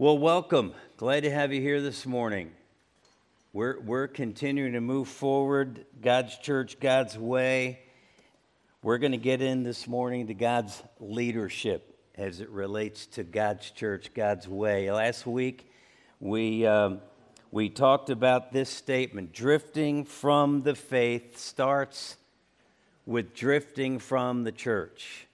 Well, welcome. Glad to have you here this morning. We're, we're continuing to move forward, God's church, God's way. We're going to get in this morning to God's leadership as it relates to God's church, God's way. Last week, we, um, we talked about this statement drifting from the faith starts with drifting from the church.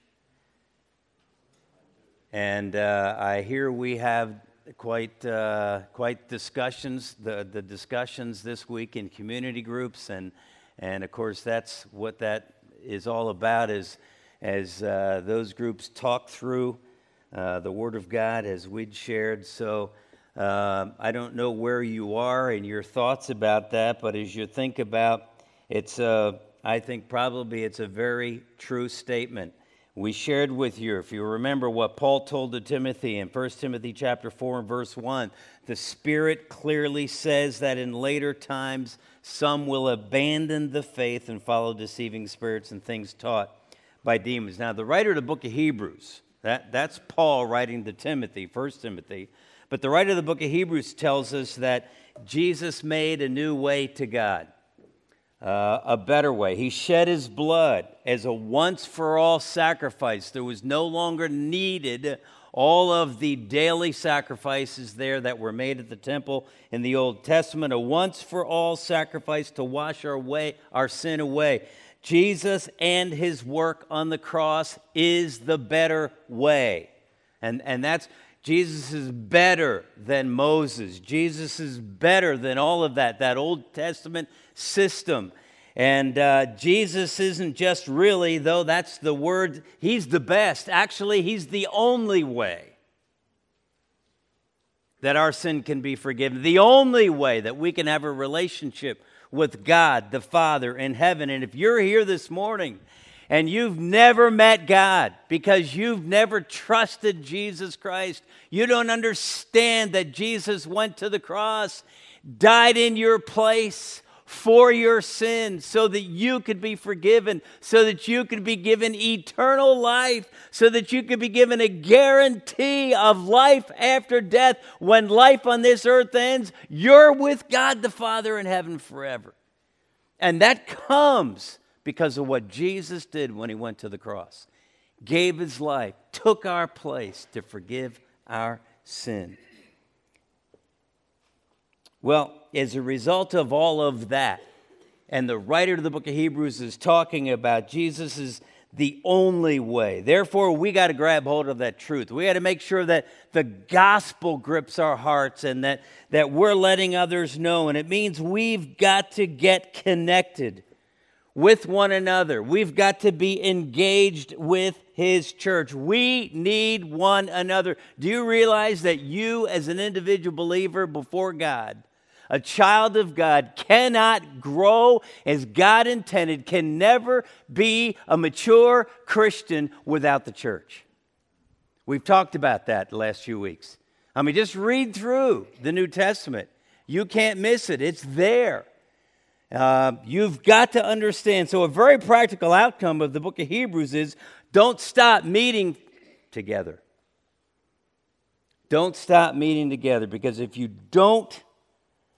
And uh, I hear we have quite, uh, quite discussions, the, the discussions this week in community groups. And, and of course, that's what that is all about is as uh, those groups talk through uh, the Word of God as we'd shared. So uh, I don't know where you are and your thoughts about that, but as you think about it's, uh, I think probably it's a very true statement we shared with you if you remember what paul told to timothy in 1 timothy chapter 4 and verse 1 the spirit clearly says that in later times some will abandon the faith and follow deceiving spirits and things taught by demons. Now the writer of the book of hebrews that, that's paul writing to timothy 1 timothy but the writer of the book of hebrews tells us that jesus made a new way to god uh, a better way. He shed his blood as a once for all sacrifice. There was no longer needed all of the daily sacrifices there that were made at the temple in the Old Testament, a once for all sacrifice to wash our way our sin away. Jesus and his work on the cross is the better way. And, and that's Jesus is better than Moses. Jesus is better than all of that, that Old Testament system. And uh, Jesus isn't just really, though that's the word, he's the best. Actually, he's the only way that our sin can be forgiven, the only way that we can have a relationship with God the Father in heaven. And if you're here this morning and you've never met God because you've never trusted Jesus Christ, you don't understand that Jesus went to the cross, died in your place for your sins so that you could be forgiven, so that you could be given eternal life, so that you could be given a guarantee of life after death. When life on this earth ends, you're with God the Father in heaven forever. And that comes because of what Jesus did when he went to the cross. Gave his life, took our place to forgive our sin. Well, as a result of all of that, and the writer of the book of Hebrews is talking about Jesus is the only way. Therefore, we got to grab hold of that truth. We got to make sure that the gospel grips our hearts and that, that we're letting others know. And it means we've got to get connected with one another. We've got to be engaged with His church. We need one another. Do you realize that you, as an individual believer before God, a child of God, cannot grow as God intended, can never be a mature Christian without the church? We've talked about that the last few weeks. I mean, just read through the New Testament. You can't miss it, it's there. Uh, you've got to understand. So, a very practical outcome of the book of Hebrews is don't stop meeting together. Don't stop meeting together because if you don't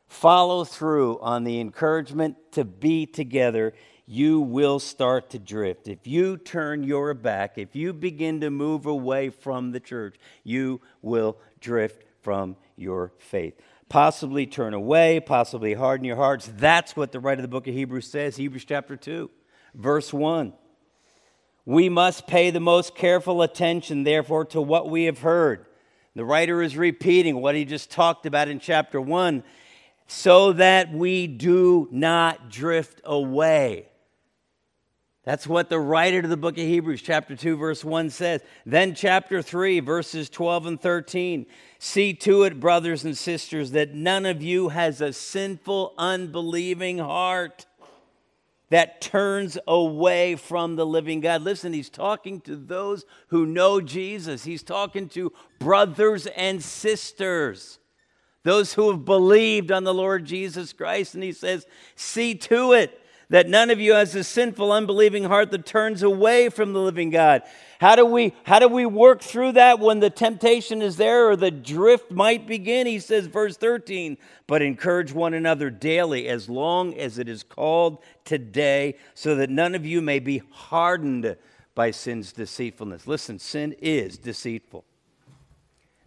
follow through on the encouragement to be together, you will start to drift. If you turn your back, if you begin to move away from the church, you will drift from your faith possibly turn away, possibly harden your hearts. That's what the writer of the book of Hebrews says, Hebrews chapter 2, verse 1. We must pay the most careful attention, therefore, to what we have heard. The writer is repeating what he just talked about in chapter 1 so that we do not drift away. That's what the writer to the book of Hebrews, chapter 2, verse 1 says. Then, chapter 3, verses 12 and 13. See to it, brothers and sisters, that none of you has a sinful, unbelieving heart that turns away from the living God. Listen, he's talking to those who know Jesus, he's talking to brothers and sisters, those who have believed on the Lord Jesus Christ. And he says, See to it that none of you has a sinful, unbelieving heart that turns away from the living God. How do we how do we work through that when the temptation is there or the drift might begin? He says verse 13, but encourage one another daily as long as it is called today, so that none of you may be hardened by sin's deceitfulness. Listen, sin is deceitful.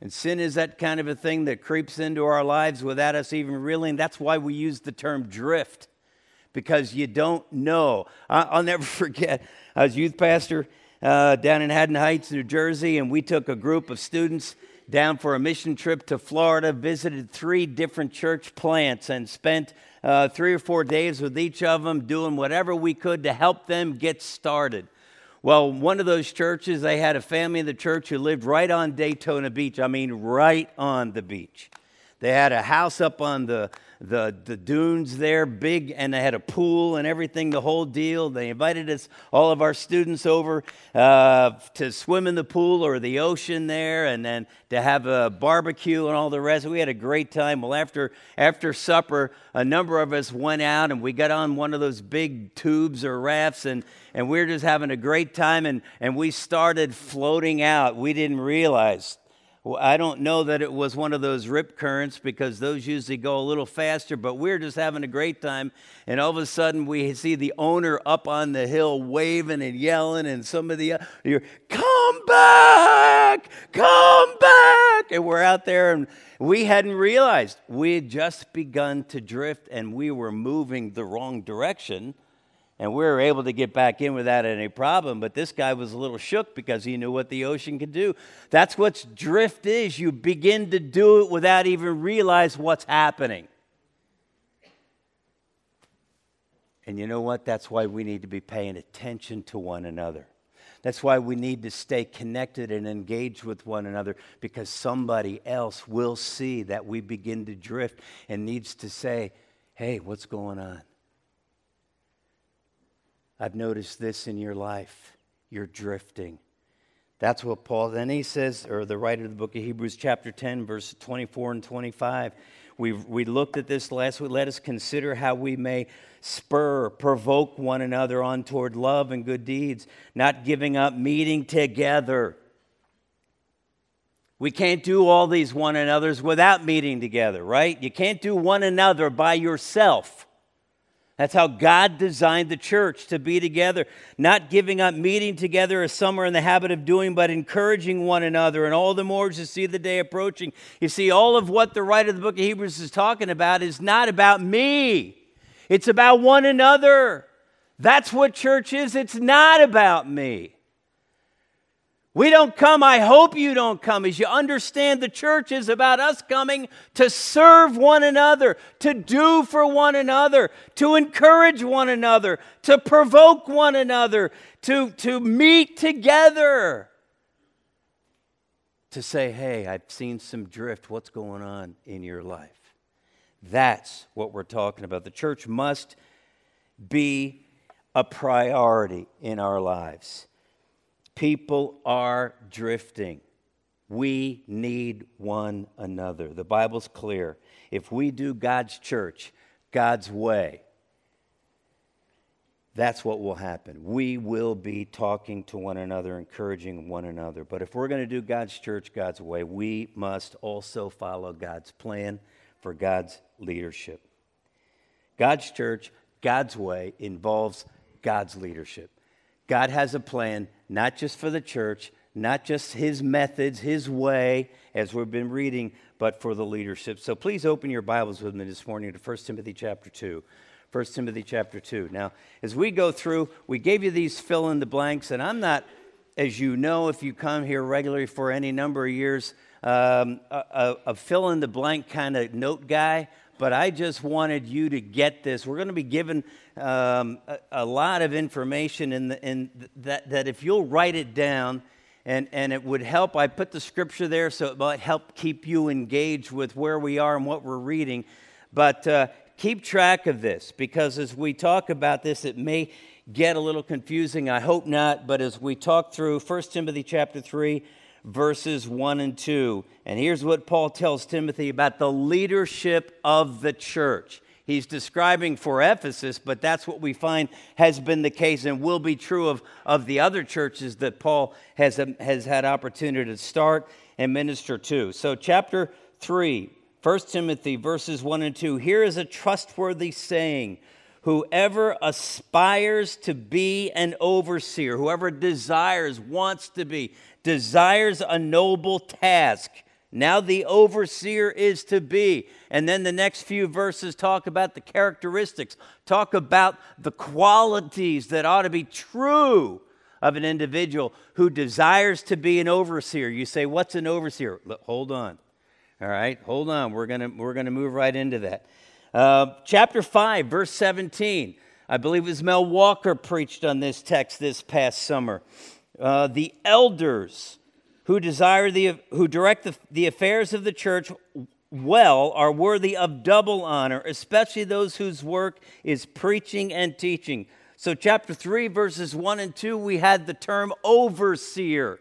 And sin is that kind of a thing that creeps into our lives without us even realizing. That's why we use the term drift, because you don't know. I'll never forget, I was youth pastor uh, down in Haddon Heights, New Jersey, and we took a group of students down for a mission trip to Florida, visited three different church plants, and spent uh, three or four days with each of them doing whatever we could to help them get started. Well, one of those churches, they had a family in the church who lived right on Daytona Beach. I mean, right on the beach. They had a house up on the, the, the dunes there, big, and they had a pool and everything, the whole deal. They invited us, all of our students, over uh, to swim in the pool or the ocean there, and then to have a barbecue and all the rest. We had a great time. Well, after, after supper, a number of us went out and we got on one of those big tubes or rafts, and, and we were just having a great time, and, and we started floating out. We didn't realize I don't know that it was one of those rip currents because those usually go a little faster, but we're just having a great time. And all of a sudden, we see the owner up on the hill waving and yelling, and some of the, you're, come back, come back. And we're out there, and we hadn't realized we had just begun to drift and we were moving the wrong direction and we were able to get back in without any problem. But this guy was a little shook because he knew what the ocean could do. That's what drift is. You begin to do it without even realize what's happening. And you know what? That's why we need to be paying attention to one another. That's why we need to stay connected and engaged with one another because somebody else will see that we begin to drift and needs to say, hey, what's going on? I've noticed this in your life. You're drifting. That's what Paul, then he says, or the writer of the book of Hebrews, chapter 10, verse 24 and 25. We, we looked at this last week. Let us consider how we may spur, provoke one another on toward love and good deeds, not giving up meeting together. We can't do all these one another's without meeting together, right? You can't do one another by yourself. That's how God designed the church to be together, not giving up meeting together as some are in the habit of doing, but encouraging one another, and all the more to see the day approaching. You see, all of what the writer of the book of Hebrews is talking about is not about me, it's about one another. That's what church is. It's not about me. We don't come, I hope you don't come, as you understand the church is about us coming to serve one another, to do for one another, to encourage one another, to provoke one another, to, to meet together, to say, hey, I've seen some drift. What's going on in your life? That's what we're talking about. The church must be a priority in our lives. People are drifting. We need one another. The Bible's clear. If we do God's church, God's way, that's what will happen. We will be talking to one another, encouraging one another. But if we're going to do God's church God's way, we must also follow God's plan for God's leadership. God's church, God's way, involves God's leadership. God has a plan, not just for the church, not just his methods, his way, as we've been reading, but for the leadership. So please open your Bibles with me this morning to 1 Timothy chapter 2. 1 Timothy chapter 2. Now, as we go through, we gave you these fill in the blanks, and I'm not, as you know, if you come here regularly for any number of years, um, a, a fill in the blank kind of note guy but I just wanted you to get this. We're going to be given um, a, a, lot of information in, the, in that, that if you'll write it down, and, and it would help. I put the scripture there so it might help keep you engaged with where we are and what we're reading. But uh, keep track of this because as we talk about this, it may get a little confusing. I hope not. But as we talk through 1 Timothy chapter 3, verses 1 and 2. And here's what Paul tells Timothy about the leadership of the church. he's describing for Ephesus, but that's what we find has been the case and will be true of, of the other churches that Paul has, um, has had opportunity to start and minister to. So, chapter 3, 1 Timothy, verses 1 and 2 here is a trustworthy saying. Whoever aspires to be an overseer, whoever desires, wants to be, desires a noble task now the overseer is to be. And then the next few verses talk about the characteristics, talk about the qualities that ought to be true of an individual who desires to be an overseer. You say, What's an overseer? Hold on. All right, hold on. We're going to we're gonna move right into that. Uh, chapter 5, verse 17. I believe it was Mel Walker preached on this text this past summer. Uh, the elders who desire the who direct the, the affairs of the church well are worthy of double honor, especially those whose work is preaching and teaching. So, chapter 3, verses 1 and 2, we had the term overseer.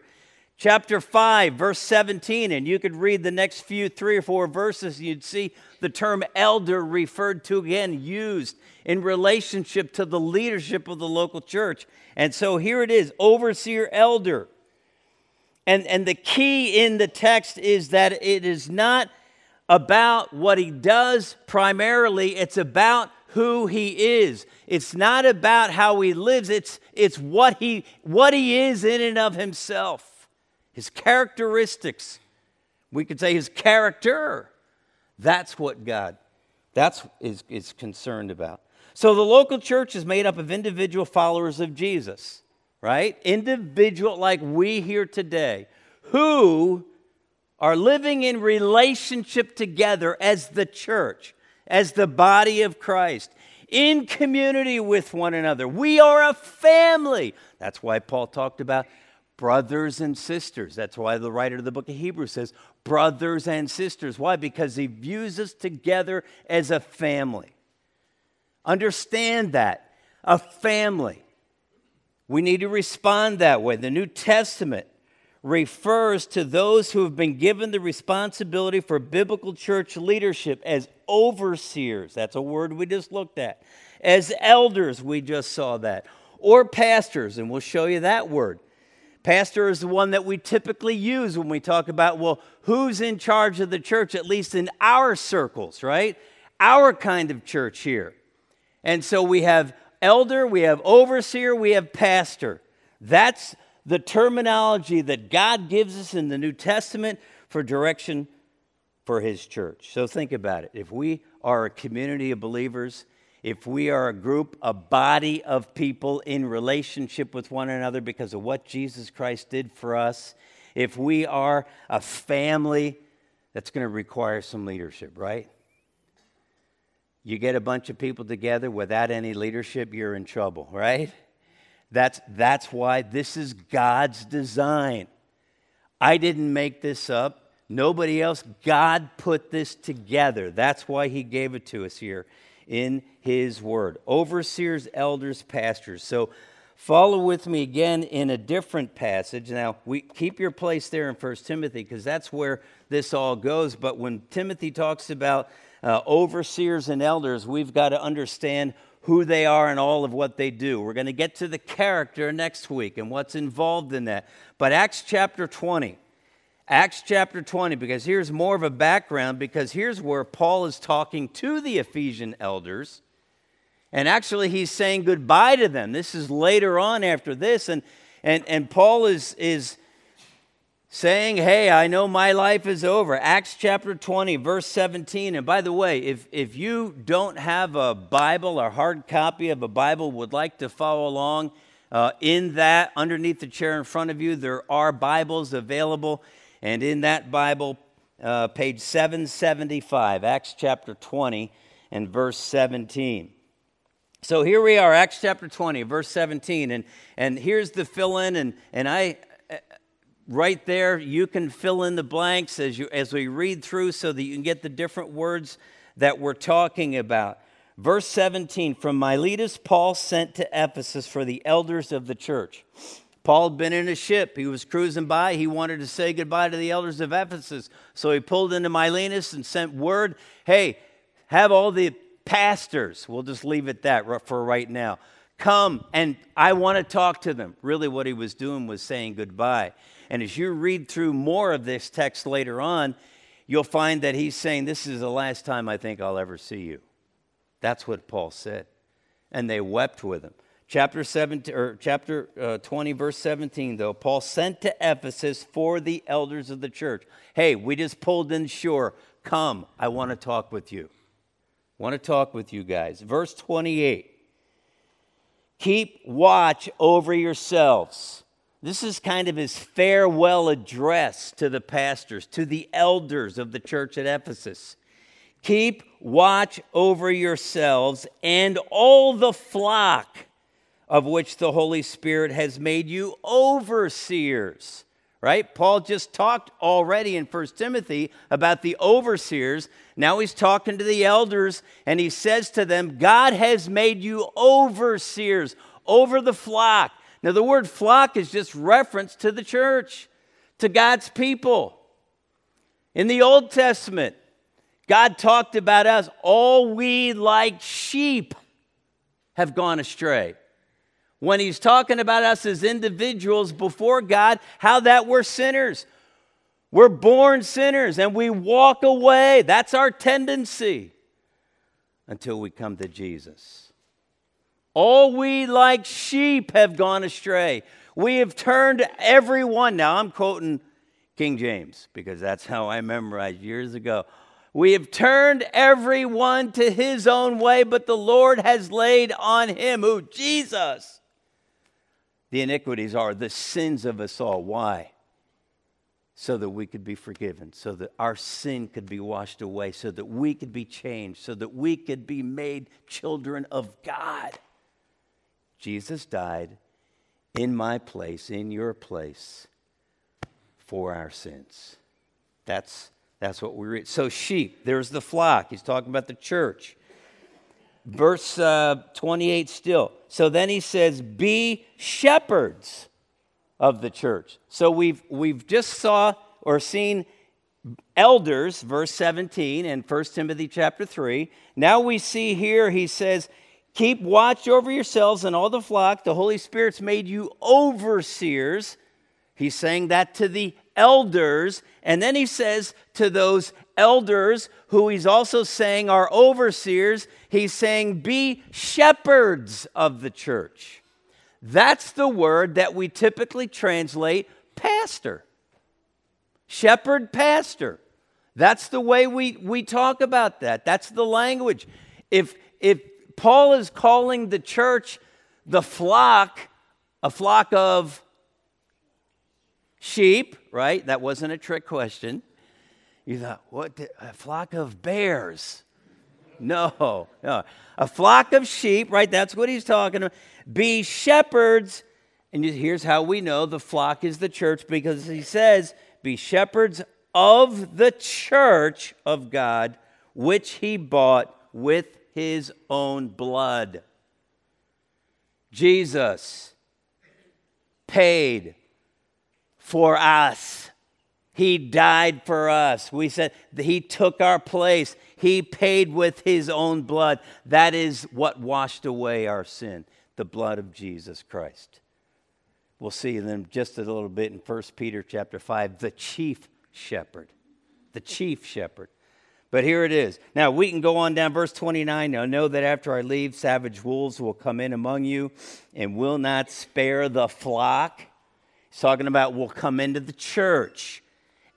Chapter 5, verse 17, and you could read the next few three or four verses, you'd see the term elder referred to again, used in relationship to the leadership of the local church. And so here it is overseer, elder. And, and the key in the text is that it is not about what he does primarily, it's about who he is. It's not about how he lives, it's, it's what, he, what he is in and of himself, his characteristics. We could say his character. That's what God that's is, is concerned about. So the local church is made up of individual followers of Jesus right? Individual like we here today who are living in relationship together as the church, as the body of Christ, in community with one another. We are a family. That's why Paul talked about brothers and sisters. That's why the writer of the book of Hebrews says brothers and sisters. Why? Because he views us together as a family. Understand that. A family. We need to respond that way. The New Testament refers to those who have been given the responsibility for biblical church leadership as overseers. That's a word we just looked at. As elders, we just saw that. Or pastors, and we'll show you that word. Pastor is the one that we typically use when we talk about, well, who's in charge of the church, at least in our circles, right? Our kind of church here. And so we have elder, we have overseer, we have pastor. That's the terminology that God gives us in the New Testament for direction for his church. So think about it. If we are a community of believers, if we are a group, a body of people in relationship with one another because of what Jesus Christ did for us, if we are a family, that's going to require some leadership, right? You get a bunch of people together without any leadership, you're in trouble, right? That's, that's why this is God's design. I didn't make this up. Nobody else. God put this together. That's why He gave it to us here in His Word. Overseers, elders, pastors. So follow with me again in a different passage. Now, we keep your place there in First Timothy because that's where this all goes. But when Timothy talks about uh, overseers and elders, we've got to understand who they are and all of what they do. We're going to get to the character next week and what's involved in that. But Acts chapter 20, Acts chapter 20, because here's more of a background, because here's where Paul is talking to the Ephesian elders. And actually, he's saying goodbye to them. This is later on after this. And, and, and Paul is, is saying, Hey, I know my life is over. Acts chapter 20, verse 17. And by the way, if, if you don't have a Bible or hard copy of a Bible, would like to follow along uh, in that, underneath the chair in front of you, there are Bibles available. And in that Bible, uh, page 775, Acts chapter 20 and verse 17. So here we are, Acts chapter 20, verse 17. And, and here's the fill in. And, and I, right there, you can fill in the blanks as, you, as we read through so that you can get the different words that we're talking about. Verse 17 From Miletus, Paul sent to Ephesus for the elders of the church. Paul had been in a ship. He was cruising by. He wanted to say goodbye to the elders of Ephesus. So he pulled into Miletus and sent word hey, have all the pastors, we'll just leave it that for right now, come and I want to talk to them. Really, what he was doing was saying goodbye. And as you read through more of this text later on, you'll find that he's saying, This is the last time I think I'll ever see you. That's what Paul said. And they wept with him. Chapter, 17, or chapter uh, 20, verse 17, though, Paul sent to Ephesus for the elders of the church. Hey, we just pulled in shore. Come, I want to talk with you. want to talk with you guys. Verse 28 Keep watch over yourselves. This is kind of his farewell address to the pastors, to the elders of the church at Ephesus. Keep watch over yourselves and all the flock of which the Holy Spirit has made you overseers. Right? Paul just talked already in 1 Timothy about the overseers. Now he's talking to the elders and he says to them, God has made you overseers over the flock. Now, the word flock is just reference to the church, to God's people. In the Old Testament, God talked about us, all we like sheep have gone astray when he's talking about us as individuals before God, how that we're sinners. We're born sinners and we walk away. That's our tendency until we come to Jesus. All we like sheep have gone astray. We have turned everyone. Now I'm quoting King James because that's how I memorized years ago. We have turned everyone to his own way, but the Lord has laid on him, who? Jesus the iniquities are the sins of us all. Why? So that we could be forgiven, so that our sin could be washed away, so that we could be changed, so that we could be made children of God. Jesus died in my place, in your place, for our sins. That's, that's what we read. So, sheep, there's the flock. He's talking about the church. Verse uh, 28 still. So then he says, Be shepherds of the church. So we've, we've just saw or seen elders, verse 17 in 1 Timothy chapter 3. Now we see here, he says, Keep watch over yourselves and all the flock. The Holy Spirit's made you overseers. He's saying that to the elders. And then he says to those elders, who he's also saying are overseers, he's saying, be shepherds of the church. That's the word that we typically translate pastor. Shepherd, pastor. That's the way we, we talk about that. That's the language. If, if Paul is calling the church the flock, a flock of sheep, right? That wasn't a trick question. You thought, what? A flock of bears. No, no. A flock of sheep, right? That's what he's talking about. Be shepherds. And here's how we know the flock is the church because he says, Be shepherds of the church of God, which he bought with his own blood. Jesus paid for us. He died for us. We said he took our place. He paid with his own blood. That is what washed away our sin, the blood of Jesus Christ. We'll see them just a little bit in 1 Peter chapter 5, the chief shepherd. The chief shepherd. But here it is. Now we can go on down verse 29. Now know that after I leave, savage wolves will come in among you and will not spare the flock. He's talking about will come into the church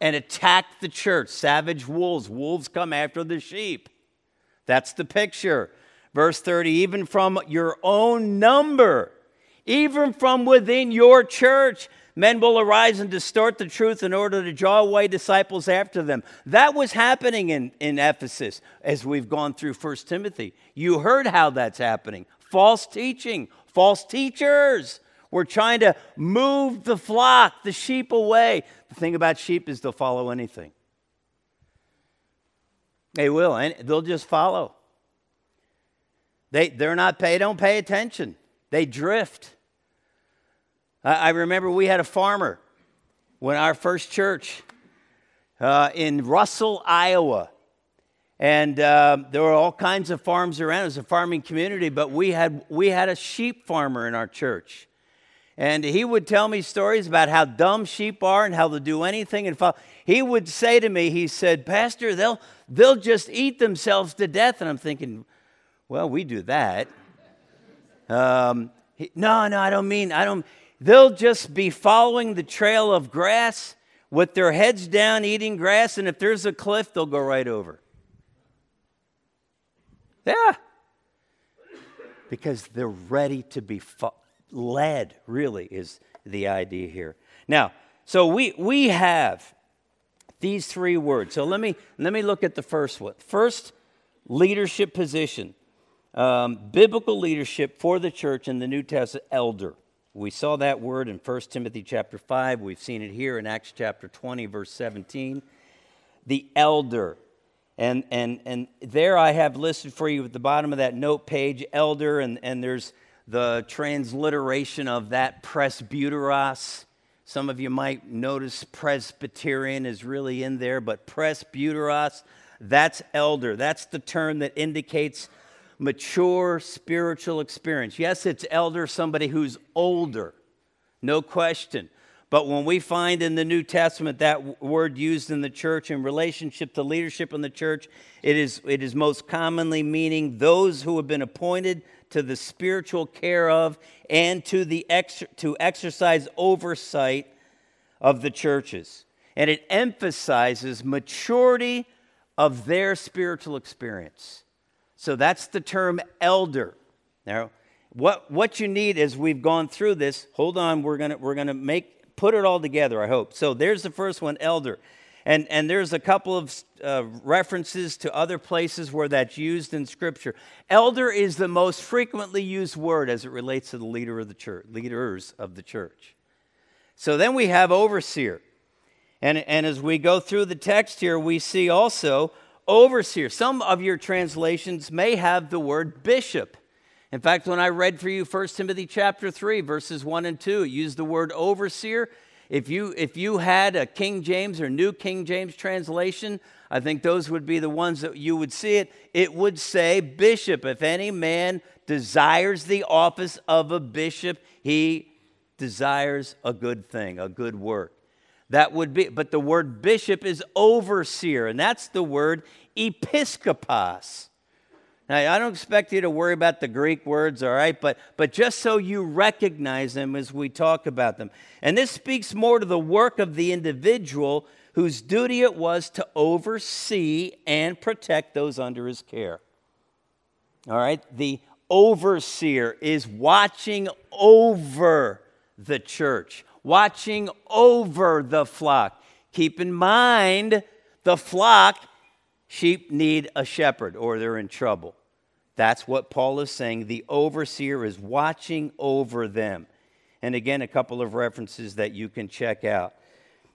and attack the church. Savage wolves. Wolves come after the sheep. That's the picture. Verse 30 even from your own number, even from within your church, men will arise and distort the truth in order to draw away disciples after them. That was happening in, in Ephesus as we've gone through First Timothy. You heard how that's happening false teaching, false teachers. We're trying to move the flock, the sheep away. The thing about sheep is they'll follow anything. They will, and they'll just follow. They, they're not pay, don't pay attention. They drift. I, I remember we had a farmer when our first church uh, in Russell, Iowa. And uh, there were all kinds of farms around. It was a farming community, but we had, we had a sheep farmer in our church. And he would tell me stories about how dumb sheep are and how they'll do anything and follow. He would say to me, he said, Pastor, they'll, they'll just eat themselves to death. And I'm thinking, well, we do that. Um, he, no, no, I don't mean, I don't. They'll just be following the trail of grass with their heads down eating grass, and if there's a cliff, they'll go right over. Yeah. Because they're ready to be fo- led, really, is the idea here. Now, so we, we have these three words. So let me, let me look at the first one. First, leadership position. Um, biblical leadership for the church in the New Testament, elder. We saw that word in 1 Timothy chapter 5. We've seen it here in Acts chapter 20, verse 17. The elder. And, and, and there I have listed for you at the bottom of that note page, elder, and, and there's the transliteration of that presbyteros. Some of you might notice Presbyterian is really in there, but presbyteros, that's elder. That's the term that indicates mature spiritual experience. Yes, it's elder, somebody who's older, no question. But when we find in the New Testament that word used in the church in relationship to leadership in the church, it is, it is most commonly meaning those who have been appointed to the spiritual care of and to, the ex- to exercise oversight of the churches. And it emphasizes maturity of their spiritual experience. So that's the term elder. Now, what, what you need as we've gone through this, hold on, we're gonna we're gonna make put it all together, I hope. So there's the first one, elder. And, and there's a couple of uh, references to other places where that's used in Scripture. Elder is the most frequently used word as it relates to the leader of the church, leaders of the church. So then we have overseer. And, and as we go through the text here, we see also overseer. Some of your translations may have the word bishop. In fact, when I read for you 1 Timothy chapter 3, verses 1 and 2, it used the word overseer. If you, if you had a King James or New King James translation, I think those would be the ones that you would see it. It would say, Bishop. If any man desires the office of a bishop, he desires a good thing, a good work that would be, but the word bishop is overseer, and that's the word episkopos. Now, I don't expect you to worry about the Greek words, all right, but, but just so you recognize them as we talk about them. And this speaks more to the work of the individual whose duty it was to oversee and protect those under his care. All right, the overseer is watching over the church, watching over the flock. Keep in mind, the flock, sheep need a shepherd or they're in trouble. That's what Paul is saying. The overseer is watching over them. And again, a couple of references that you can check out.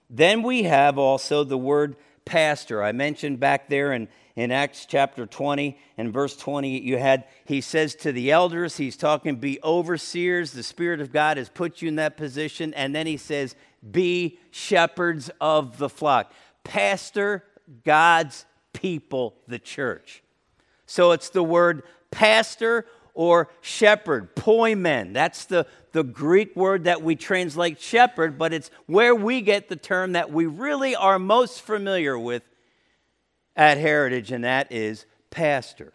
Then we have also the word pastor. I mentioned back there in, in Acts chapter 20 and verse 20, you had, he says to the elders, he's talking, be overseers. The Spirit of God has put you in that position. And then he says, be shepherds of the flock. Pastor God's people, the church. So it's the word pastor or shepherd, poimen. That's the, the Greek word that we translate shepherd, but it's where we get the term that we really are most familiar with at Heritage, and that is pastor.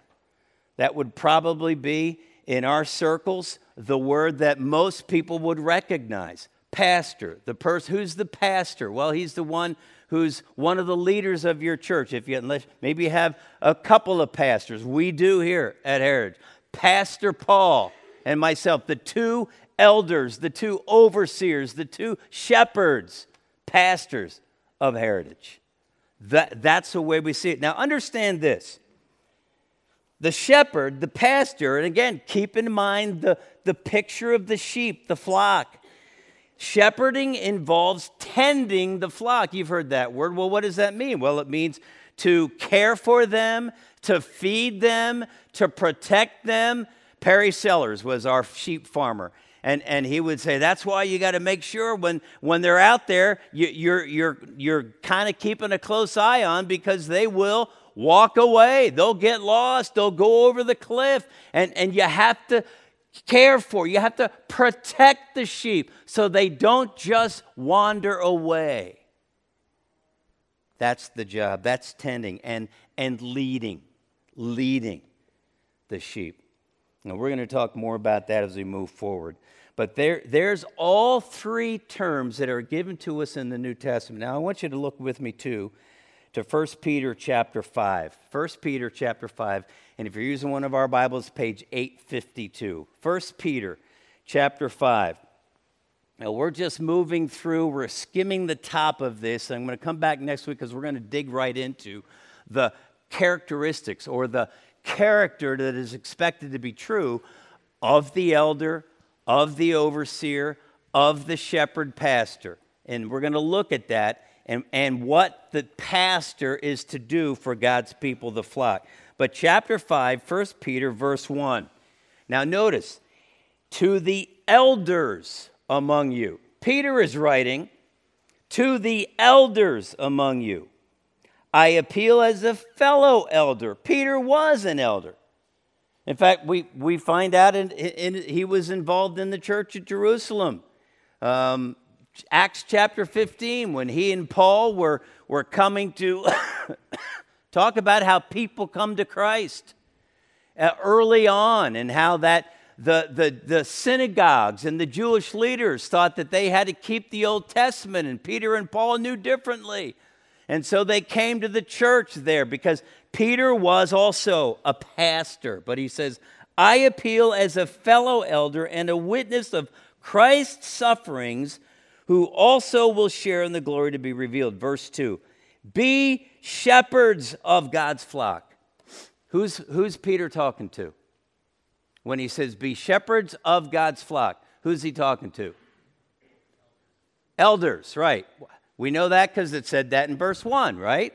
That would probably be in our circles the word that most people would recognize pastor the person who's the pastor well he's the one who's one of the leaders of your church. If you unless maybe you have a couple of pastors. We do here at heritage. Pastor paul and myself the two elders the two overseers the two shepherds pastors of heritage. That, that's the way we see it. Now, understand this. The shepherd, the pastor, and again, keep in mind the, the picture of the sheep, the flock. Shepherding involves tending the flock. You've heard that word. Well, what does that mean? Well, it means to care for them, to feed them, to protect them. Perry Sellers was our sheep farmer and, and he would say that's why you got to make sure when, when they're out there you, you're, you're, you're kind of keeping a close eye on because they will walk away. They'll get lost. They'll go over the cliff. And, and you have to care for, you have to protect the sheep so they don't just wander away. That's the job. That's tending and, and leading, leading the sheep. Now, we're going to talk more about that as we move forward. But there, there's all three terms that are given to us in the New Testament. Now, I want you to look with me, too, to 1 Peter chapter 5. 1 Peter chapter 5. And if you're using one of our Bibles, page 852. 1 Peter chapter 5. Now, we're just moving through, we're skimming the top of this. I'm going to come back next week because we're going to dig right into the characteristics or the character that is expected to be true of the elder, of the overseer, of the shepherd pastor. And we're going to look at that and, and what the pastor is to do for God's people, the flock. But chapter 5, 1 Peter, verse 1. Now notice, to the elders among you. Peter is writing to the elders among you. I appeal as a fellow elder. Peter was an elder. In fact, we, we find out in, in, he was involved in the church at Jerusalem. Um, Acts chapter 15, when he and Paul were, were coming to talk about how people come to Christ uh, early on and how that the, the, the synagogues and the Jewish leaders thought that they had to keep the Old Testament, and Peter and Paul knew differently. And so they came to the church there because Peter was also a pastor. But he says, I appeal as a fellow elder and a witness of Christ's sufferings, who also will share in the glory to be revealed. Verse 2 Be shepherds of God's flock. Who's, who's Peter talking to? when he says, Be shepherds of God's flock. Who's he talking to? Elders, right. We know that because it said that in verse 1, right?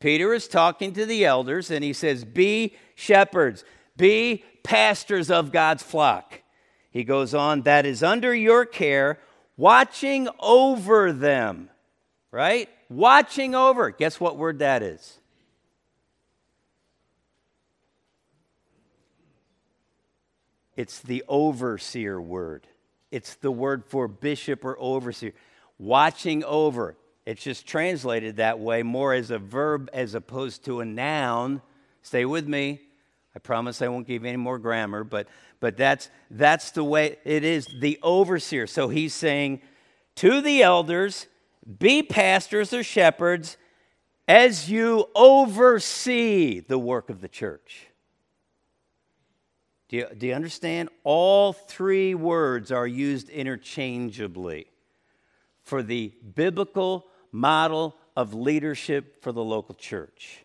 Peter is talking to the elders and he says, Be shepherds, be pastors of God's flock. He goes on, That is under your care, watching over them, right? Watching over. Guess what word that is? It's the overseer word. It's the word for bishop or overseer. Watching over. It's just translated that way more as a verb as opposed to a noun. Stay with me. I promise I won't give any more grammar, but, but that's, that's the way it is the overseer. So he's saying to the elders, be pastors or shepherds as you oversee the work of the church. Do you, do you understand? All three words are used interchangeably for the biblical model of leadership for the local church.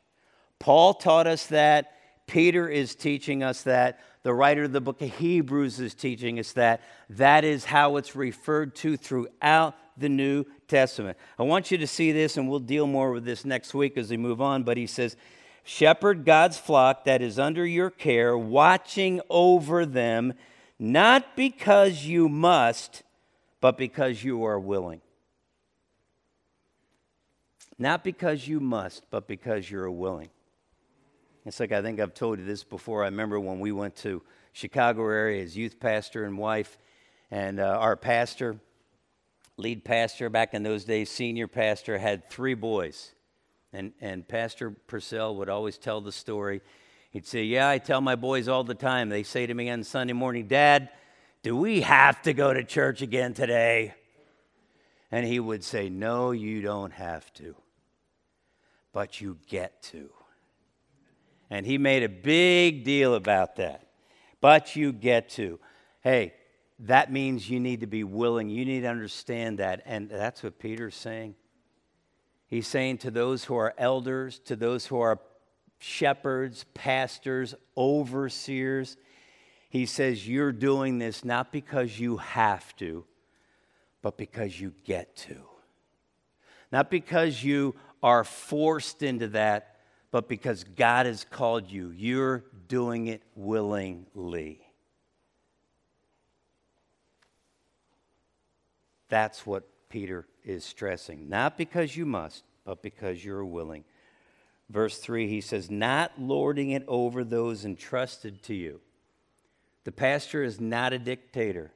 Paul taught us that. Peter is teaching us that. The writer of the book of Hebrews is teaching us that. That is how it's referred to throughout the New Testament. I want you to see this, and we'll deal more with this next week as we move on. But he says, Shepherd God's flock that is under your care, watching over them, not because you must, but because you are willing. Not because you must, but because you're willing. It's like I think I've told you this before. I remember when we went to Chicago area as youth pastor and wife, and uh, our pastor, lead pastor back in those days, senior pastor, had three boys. And, and Pastor Purcell would always tell the story. He'd say, Yeah, I tell my boys all the time. They say to me on Sunday morning, Dad, do we have to go to church again today? And he would say, No, you don't have to, but you get to. And he made a big deal about that. But you get to. Hey, that means you need to be willing. You need to understand that. And that's what Peter's saying. He's saying to those who are elders, to those who are shepherds, pastors, overseers, he says, You're doing this not because you have to, but because you get to. Not because you are forced into that, but because God has called you. You're doing it willingly. That's what Peter is stressing. Not because you must, but because you're willing. Verse 3, he says, Not lording it over those entrusted to you. The pastor is not a dictator.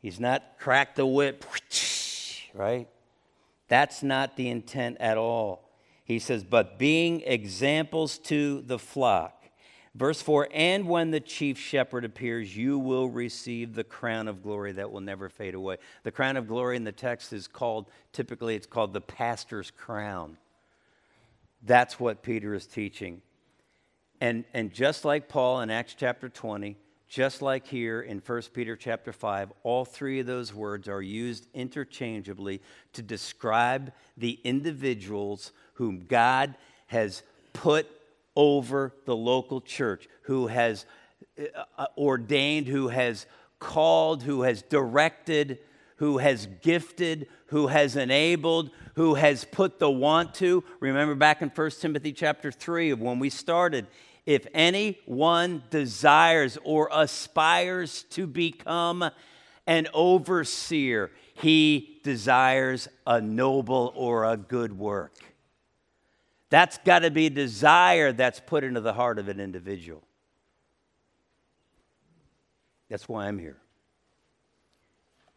He's not crack the whip, right? That's not the intent at all. He says, but being examples to the flock. Verse 4 And when the chief shepherd appears, you will receive the crown of glory that will never fade away. The crown of glory in the text is called, typically, it's called the pastor's crown. That's what Peter is teaching. And, and just like Paul in Acts chapter 20, just like here in 1 Peter chapter 5, all three of those words are used interchangeably to describe the individuals whom God has put over the local church, who has uh, ordained, who has called, who has directed, who has gifted, who has enabled, who has put the want to. Remember back in 1 Timothy chapter 3 of when we started, if anyone desires or aspires to become an overseer, he desires a noble or a good work. That's got to be desire that's put into the heart of an individual. That's why I'm here.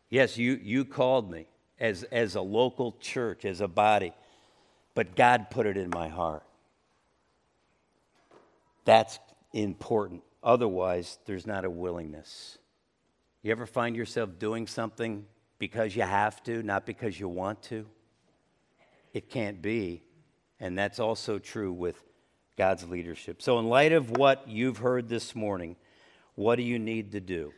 Yes, you, you called me as, as a local church, as a body, but God put it in my heart. That's important. Otherwise, there's not a willingness. You ever find yourself doing something because you have to, not because you want to? It can't be. And that's also true with God's leadership. So, in light of what you've heard this morning, what do you need to do?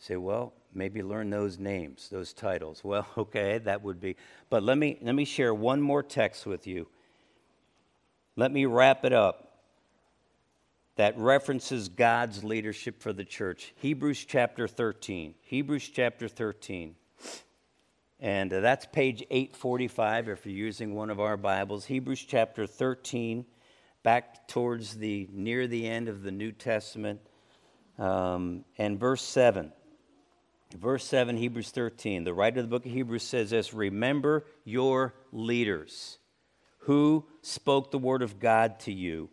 Say, well, maybe learn those names, those titles. Well, okay, that would be. But let me, let me share one more text with you. Let me wrap it up that references God's leadership for the church. Hebrews chapter 13. Hebrews chapter 13. And uh, that's page 845 if you're using one of our Bibles. Hebrews chapter 13, back towards the near the end of the New Testament. Um, and verse 7. Verse 7, Hebrews 13. The writer of the book of Hebrews says this Remember your leaders who spoke the word of God to you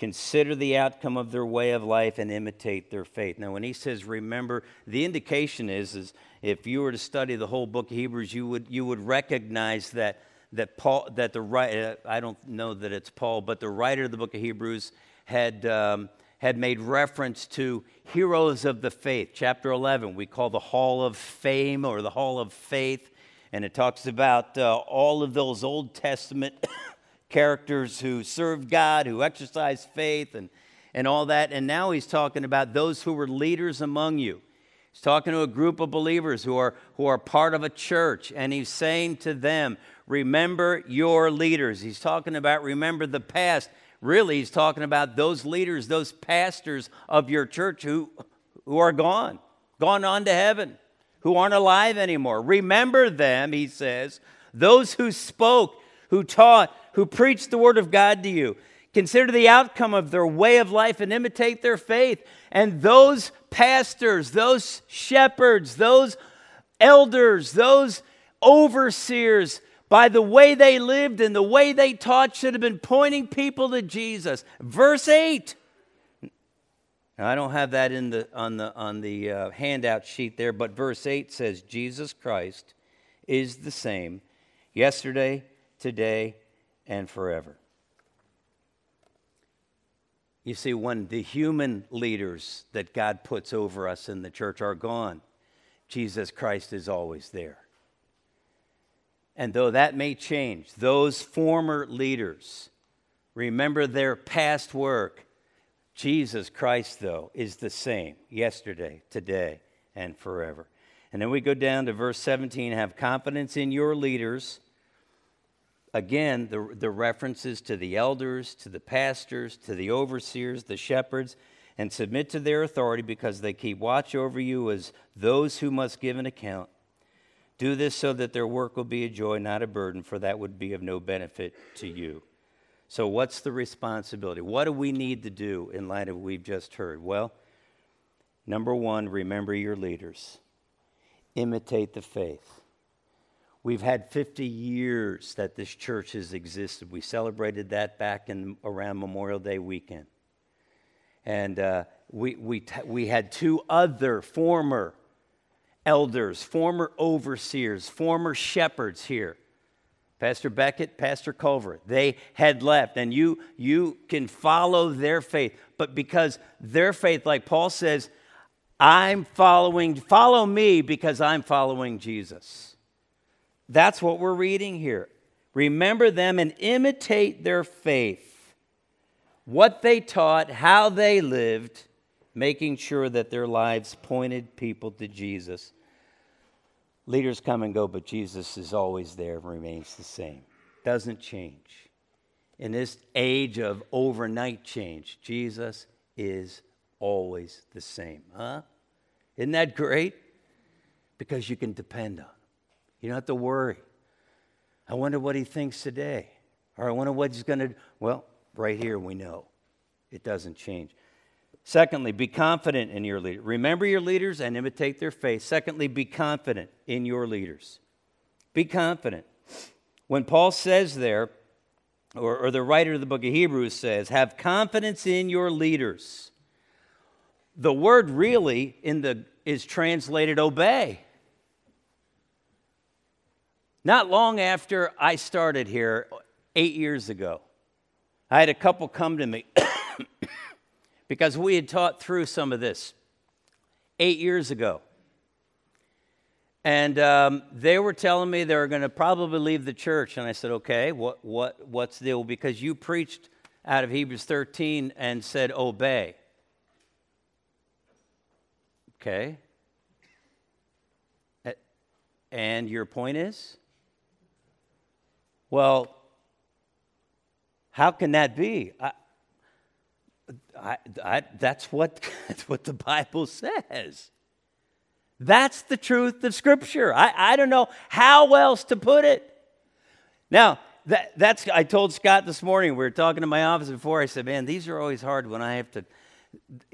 consider the outcome of their way of life and imitate their faith. Now when he says remember the indication is, is if you were to study the whole book of hebrews you would, you would recognize that, that paul that the writer i don't know that it's paul but the writer of the book of hebrews had um, had made reference to heroes of the faith. Chapter 11 we call the hall of fame or the hall of faith and it talks about uh, all of those old testament characters who served God, who exercised faith, and, and all that. And now he's talking about those who were leaders among you. He's talking to a group of believers who are, who are part of a church, and he's saying to them, Remember your leaders. He's talking about remember the past. Really, he's talking about those leaders, those pastors of your church who, who are gone, gone on to heaven, who aren't alive anymore. Remember them, he says, those who spoke, who taught, who preach the word of God to you. Consider the outcome of their way of life and imitate their faith. And those pastors, those shepherds, those elders, those overseers, by the way they lived and the way they taught, should have been pointing people to Jesus. Verse 8. Now, I don't have that in the, on the, on the uh, handout sheet there, but verse 8 says, Jesus Christ is the same yesterday, today, and forever. You see, when the human leaders that God puts over us in the church are gone, Jesus Christ is always there. And though that may change, those former leaders remember their past work. Jesus Christ, though, is the same yesterday, today, and forever. And then we go down to verse 17 have confidence in your leaders again, the, the references to the elders, to the pastors, to the overseers, the shepherds, and submit to their authority because they keep watch over you as those who must give an account. Do this so that their work will be a joy, not a burden, for that would be of no benefit to you. So, what's the responsibility? What do we need to do in light of what we've just heard? Well, number one, remember your leaders, imitate the faith. We've had 50 years that this church has existed. We celebrated that back in around Memorial Day weekend. And uh, we, we, t- we had two other former elders, former overseers, former shepherds here. Pastor Beckett, Pastor Culver, they had left, and you, you can follow their faith. But because their faith, like Paul says, I'm following, follow me because I'm following Jesus. That's what we're reading here. Remember them and imitate their faith, what they taught, how they lived, making sure that their lives pointed people to Jesus. Leaders come and go, but Jesus is always there and remains the same. Doesn't change. In this age of overnight change, Jesus is always the same. Huh? Isn't that great? Because you can depend on. You don't have to worry. I wonder what he thinks today. Or I wonder what he's going to Well, right here we know it doesn't change. Secondly, be confident in your leader. Remember your leaders and imitate their faith. Secondly, be confident in your leaders. Be confident. When Paul says there, or, or the writer of the book of Hebrews says, have confidence in your leaders. The word really in the is translated obey. Not long after I started here, eight years ago, I had a couple come to me because we had taught through some of this eight years ago. And um, they were telling me they were going to probably leave the church. And I said, okay, what, what, what's the deal? Because you preached out of Hebrews 13 and said, obey. Okay. And your point is? Well, how can that be? I, I, I, that's, what, that's what the Bible says. That's the truth of Scripture. I, I don't know how else to put it. Now, that, that's, I told Scott this morning, we were talking in my office before, I said, man, these are always hard when I have to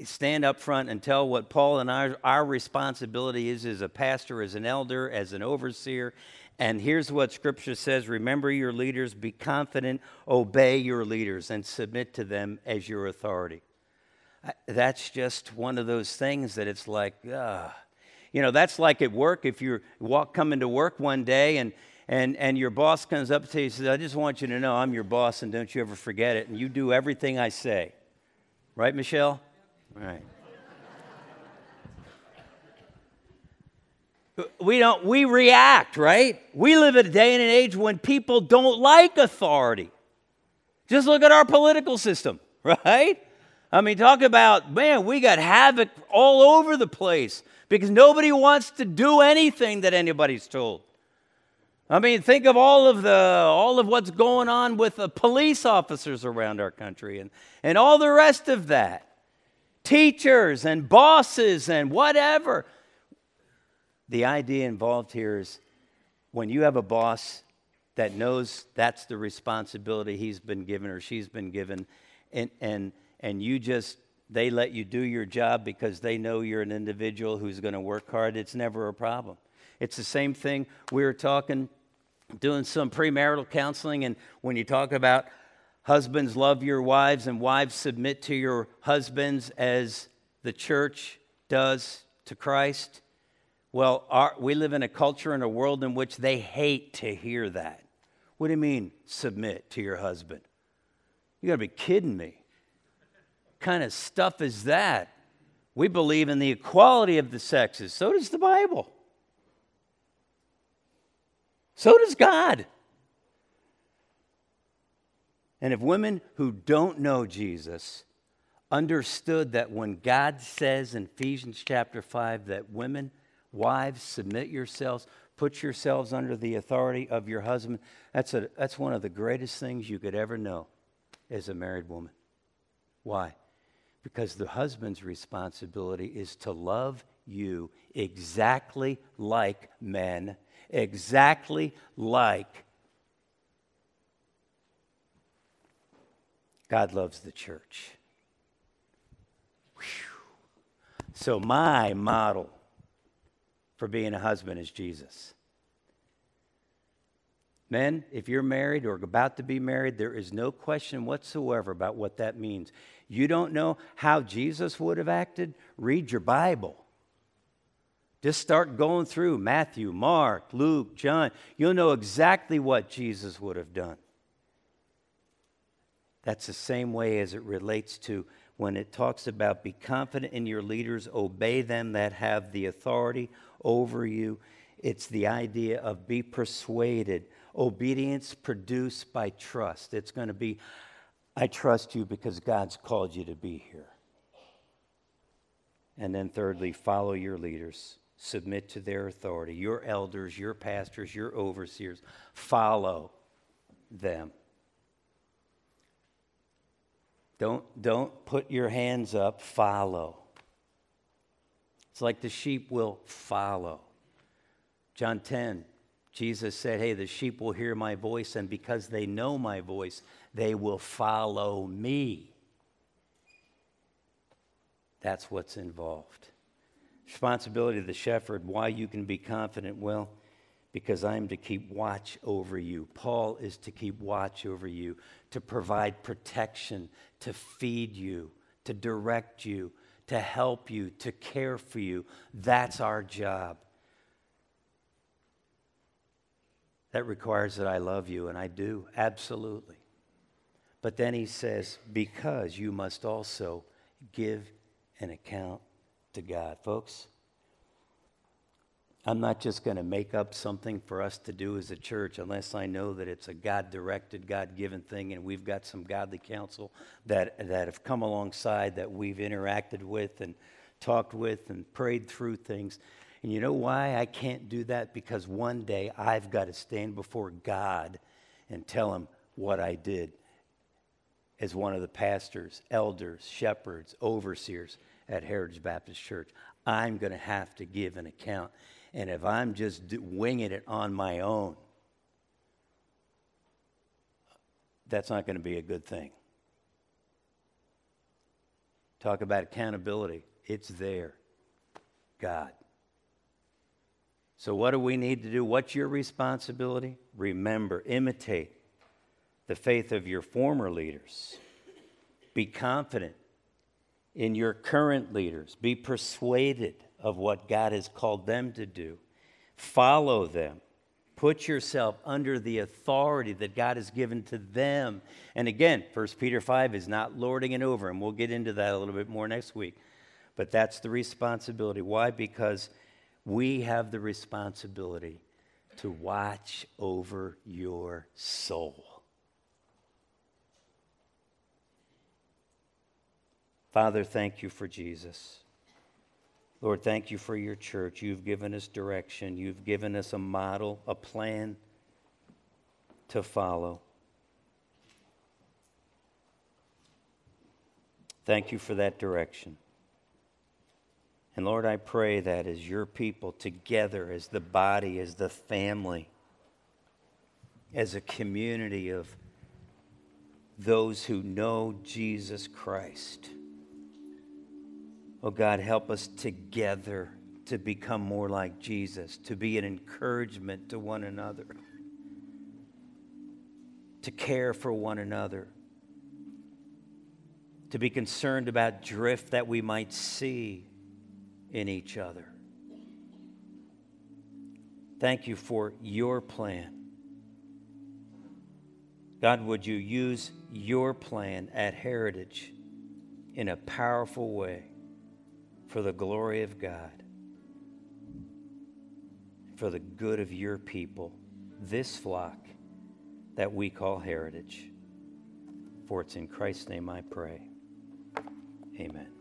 stand up front and tell what Paul and our, our responsibility is as a pastor, as an elder, as an overseer. And here's what Scripture says Remember your leaders, be confident, obey your leaders, and submit to them as your authority. That's just one of those things that it's like, ah. You know, that's like at work. If you walk coming to work one day and and, and your boss comes up to you and says, I just want you to know I'm your boss and don't you ever forget it. And you do everything I say. Right, Michelle? Right. We don't we react right? We live in a day and an age when people don't like authority. Just look at our political system right? I mean talk about man we got havoc all over the place because nobody wants to do anything that anybody's told. I mean think of all of the all of what's going on with the police officers around our country and and all the rest of that. Teachers and bosses and whatever the idea involved here is when you have a boss that knows that's the responsibility he's been given or she's been given, and, and, and you just, they let you do your job because they know you're an individual who's going to work hard, it's never a problem. It's the same thing. We were talking, doing some premarital counseling, and when you talk about husbands love your wives and wives submit to your husbands as the church does to Christ, well, our, we live in a culture and a world in which they hate to hear that. What do you mean, submit to your husband? You gotta be kidding me. What kind of stuff is that? We believe in the equality of the sexes. So does the Bible. So does God. And if women who don't know Jesus understood that when God says in Ephesians chapter 5 that women Wives, submit yourselves, put yourselves under the authority of your husband. That's, a, that's one of the greatest things you could ever know as a married woman. Why? Because the husband's responsibility is to love you exactly like men, exactly like God loves the church. Whew. So, my model for being a husband is Jesus. Men, if you're married or about to be married, there is no question whatsoever about what that means. You don't know how Jesus would have acted? Read your Bible. Just start going through Matthew, Mark, Luke, John. You'll know exactly what Jesus would have done. That's the same way as it relates to when it talks about be confident in your leaders, obey them that have the authority over you. It's the idea of be persuaded. Obedience produced by trust. It's going to be, I trust you because God's called you to be here. And then, thirdly, follow your leaders, submit to their authority. Your elders, your pastors, your overseers, follow them. Don't, don't put your hands up, follow. It's like the sheep will follow. John 10, Jesus said, Hey, the sheep will hear my voice, and because they know my voice, they will follow me. That's what's involved. Responsibility of the shepherd, why you can be confident. Well, because I am to keep watch over you. Paul is to keep watch over you, to provide protection, to feed you, to direct you, to help you, to care for you. That's our job. That requires that I love you, and I do, absolutely. But then he says, because you must also give an account to God. Folks, I'm not just going to make up something for us to do as a church unless I know that it's a God directed, God given thing, and we've got some godly counsel that, that have come alongside that we've interacted with and talked with and prayed through things. And you know why I can't do that? Because one day I've got to stand before God and tell him what I did as one of the pastors, elders, shepherds, overseers at Heritage Baptist Church. I'm going to have to give an account. And if I'm just winging it on my own, that's not going to be a good thing. Talk about accountability. It's there. God. So, what do we need to do? What's your responsibility? Remember, imitate the faith of your former leaders. Be confident in your current leaders. Be persuaded of what God has called them to do. Follow them. Put yourself under the authority that God has given to them. And again, 1 Peter 5 is not lording it over, and we'll get into that a little bit more next week. But that's the responsibility. Why? Because we have the responsibility to watch over your soul. Father, thank you for Jesus. Lord, thank you for your church. You've given us direction, you've given us a model, a plan to follow. Thank you for that direction. And Lord, I pray that as your people together, as the body, as the family, as a community of those who know Jesus Christ, Oh God, help us together to become more like Jesus, to be an encouragement to one another, to care for one another, to be concerned about drift that we might see in each other. Thank you for your plan. God, would you use your plan at Heritage in a powerful way? For the glory of God, for the good of your people, this flock that we call heritage. For it's in Christ's name I pray. Amen.